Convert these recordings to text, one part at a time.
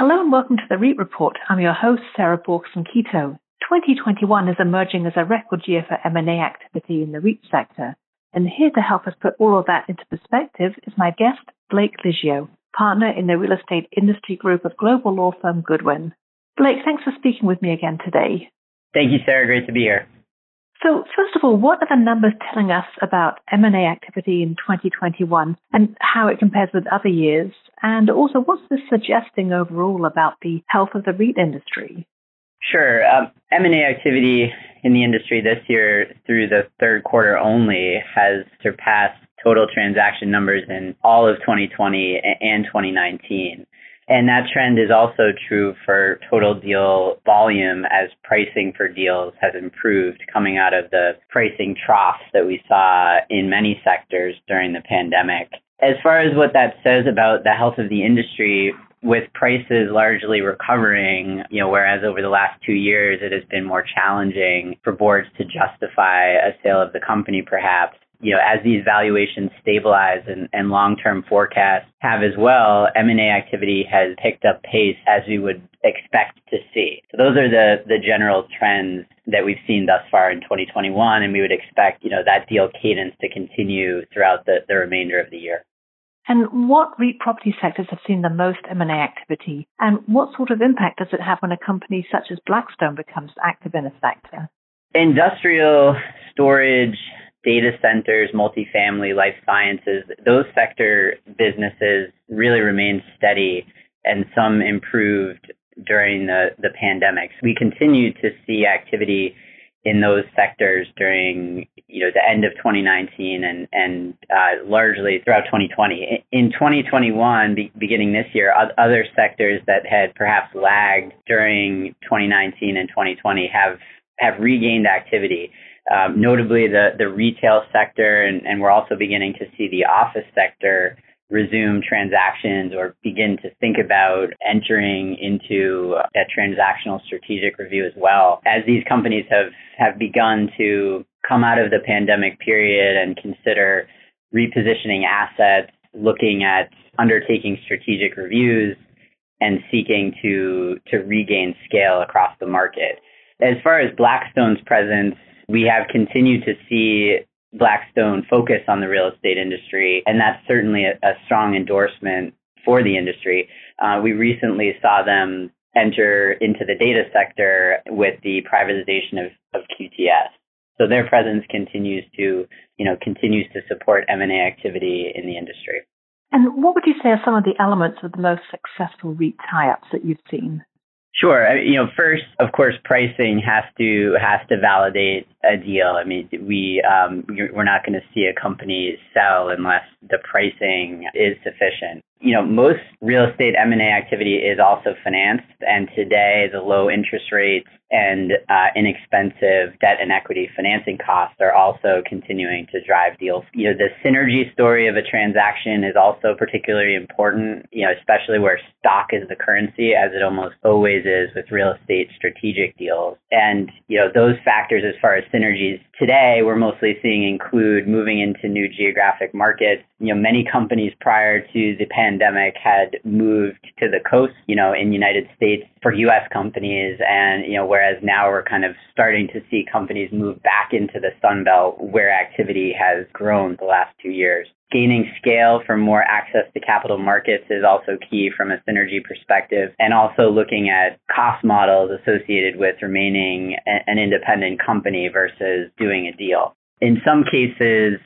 Hello and welcome to the REIT Report. I'm your host, Sarah Borchersen-Keto. 2021 is emerging as a record year for M&A activity in the REIT sector. And here to help us put all of that into perspective is my guest, Blake Liggio, partner in the real estate industry group of global law firm Goodwin. Blake, thanks for speaking with me again today. Thank you, Sarah. Great to be here. So, first of all, what are the numbers telling us about M&A activity in 2021 and how it compares with other years? And also, what's this suggesting overall about the health of the REIT industry? Sure. Um, M&A activity in the industry this year through the third quarter only has surpassed total transaction numbers in all of 2020 and 2019. And that trend is also true for total deal volume as pricing for deals has improved coming out of the pricing troughs that we saw in many sectors during the pandemic. As far as what that says about the health of the industry, with prices largely recovering, you know, whereas over the last two years it has been more challenging for boards to justify a sale of the company perhaps, you know, as these valuations stabilize and, and long-term forecasts have as well, M&A activity has picked up pace as we would expect to see. So those are the, the general trends that we've seen thus far in 2021, and we would expect, you know, that deal cadence to continue throughout the, the remainder of the year. And what REIT property sectors have seen the most M&A activity? And what sort of impact does it have when a company such as Blackstone becomes active in a sector? Industrial, storage, data centers, multifamily, life sciences, those sector businesses really remained steady and some improved during the, the pandemic. We continue to see activity in those sectors during you know the end of 2019 and and uh, largely throughout 2020. In 2021, be, beginning this year, other sectors that had perhaps lagged during 2019 and 2020 have have regained activity. Um, notably, the the retail sector, and, and we're also beginning to see the office sector resume transactions or begin to think about entering into a transactional strategic review as well. As these companies have, have begun to come out of the pandemic period and consider repositioning assets, looking at undertaking strategic reviews, and seeking to, to regain scale across the market. As far as Blackstone's presence, we have continued to see Blackstone focus on the real estate industry, and that's certainly a, a strong endorsement for the industry. Uh, we recently saw them enter into the data sector with the privatization of, of QTS. So their presence continues to, you know, continues to support M&A activity in the industry. And what would you say are some of the elements of the most successful REIT tie-ups that you've seen? Sure. You know, first, of course, pricing has to has to validate a deal. I mean, we um, we're not going to see a company sell unless the pricing is sufficient you know, most real estate M&A activity is also financed, and today the low interest rates and uh, inexpensive debt and equity financing costs are also continuing to drive deals. You know, the synergy story of a transaction is also particularly important, you know, especially where stock is the currency, as it almost always is with real estate strategic deals. And, you know, those factors as far as synergies today we're mostly seeing include moving into new geographic markets. You know, many companies prior to the pandemic had moved to the coast, you know, in United States for US companies. And, you know, whereas now we're kind of starting to see companies move back into the Sun Belt where activity has grown the last 2 years. Gaining scale for more access to capital markets is also key from a synergy perspective. And also looking at cost models associated with remaining an independent company versus doing a deal. In some cases,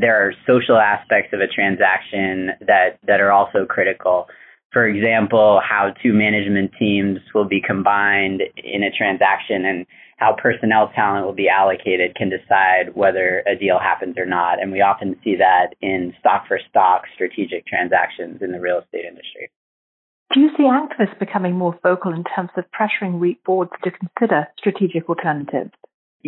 there are social aspects of a transaction that, that are also critical. For example, how two management teams will be combined in a transaction and how personnel talent will be allocated can decide whether a deal happens or not. And we often see that in stock for stock strategic transactions in the real estate industry. Do you see activists becoming more vocal in terms of pressuring REIT boards to consider strategic alternatives?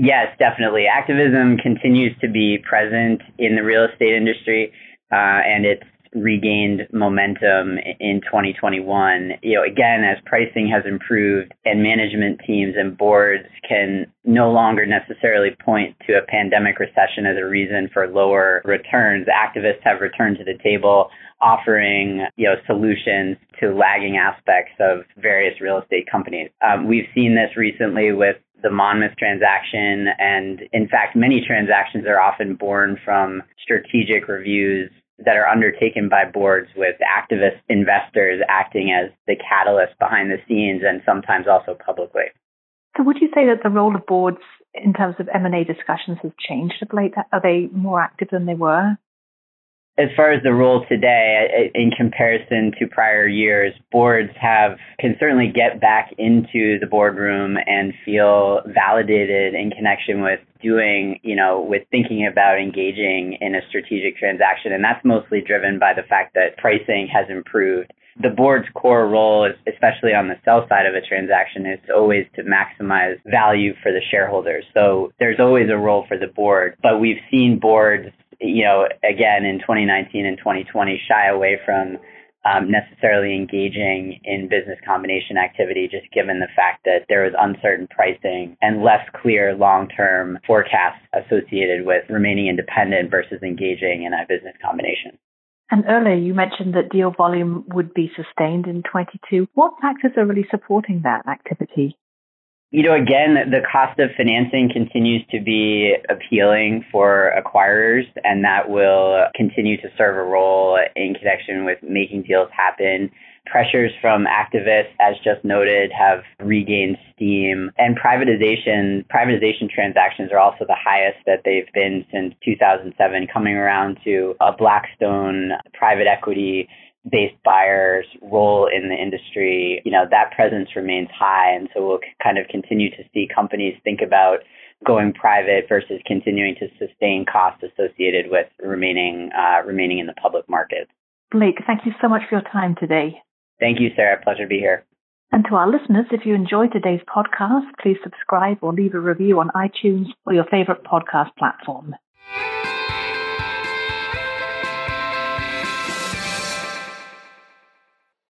Yes, definitely. Activism continues to be present in the real estate industry, uh, and it's regained momentum in 2021. You know, again, as pricing has improved and management teams and boards can no longer necessarily point to a pandemic recession as a reason for lower returns, activists have returned to the table offering you know solutions to lagging aspects of various real estate companies. Um, we've seen this recently with the Monmouth transaction, and in fact, many transactions are often born from strategic reviews that are undertaken by boards with activist investors acting as the catalyst behind the scenes and sometimes also publicly. So would you say that the role of boards in terms of M&A discussions has changed of late? Are they more active than they were? As far as the role today, in comparison to prior years, boards have can certainly get back into the boardroom and feel validated in connection with doing, you know, with thinking about engaging in a strategic transaction, and that's mostly driven by the fact that pricing has improved. The board's core role, especially on the sell side of a transaction, is always to maximize value for the shareholders. So there's always a role for the board, but we've seen boards you know, again in 2019 and 2020, shy away from um, necessarily engaging in business combination activity, just given the fact that there was uncertain pricing and less clear long term forecasts associated with remaining independent versus engaging in a business combination. And earlier you mentioned that deal volume would be sustained in 22. What factors are really supporting that activity? You know, again, the cost of financing continues to be appealing for acquirers, and that will continue to serve a role in connection with making deals happen. Pressures from activists, as just noted, have regained steam, and privatization privatization transactions are also the highest that they've been since 2007, coming around to a Blackstone private equity based buyers role in the industry, you know, that presence remains high. And so we'll kind of continue to see companies think about going private versus continuing to sustain costs associated with remaining uh, remaining in the public market. Blake, thank you so much for your time today. Thank you, Sarah. Pleasure to be here. And to our listeners, if you enjoyed today's podcast, please subscribe or leave a review on iTunes or your favorite podcast platform.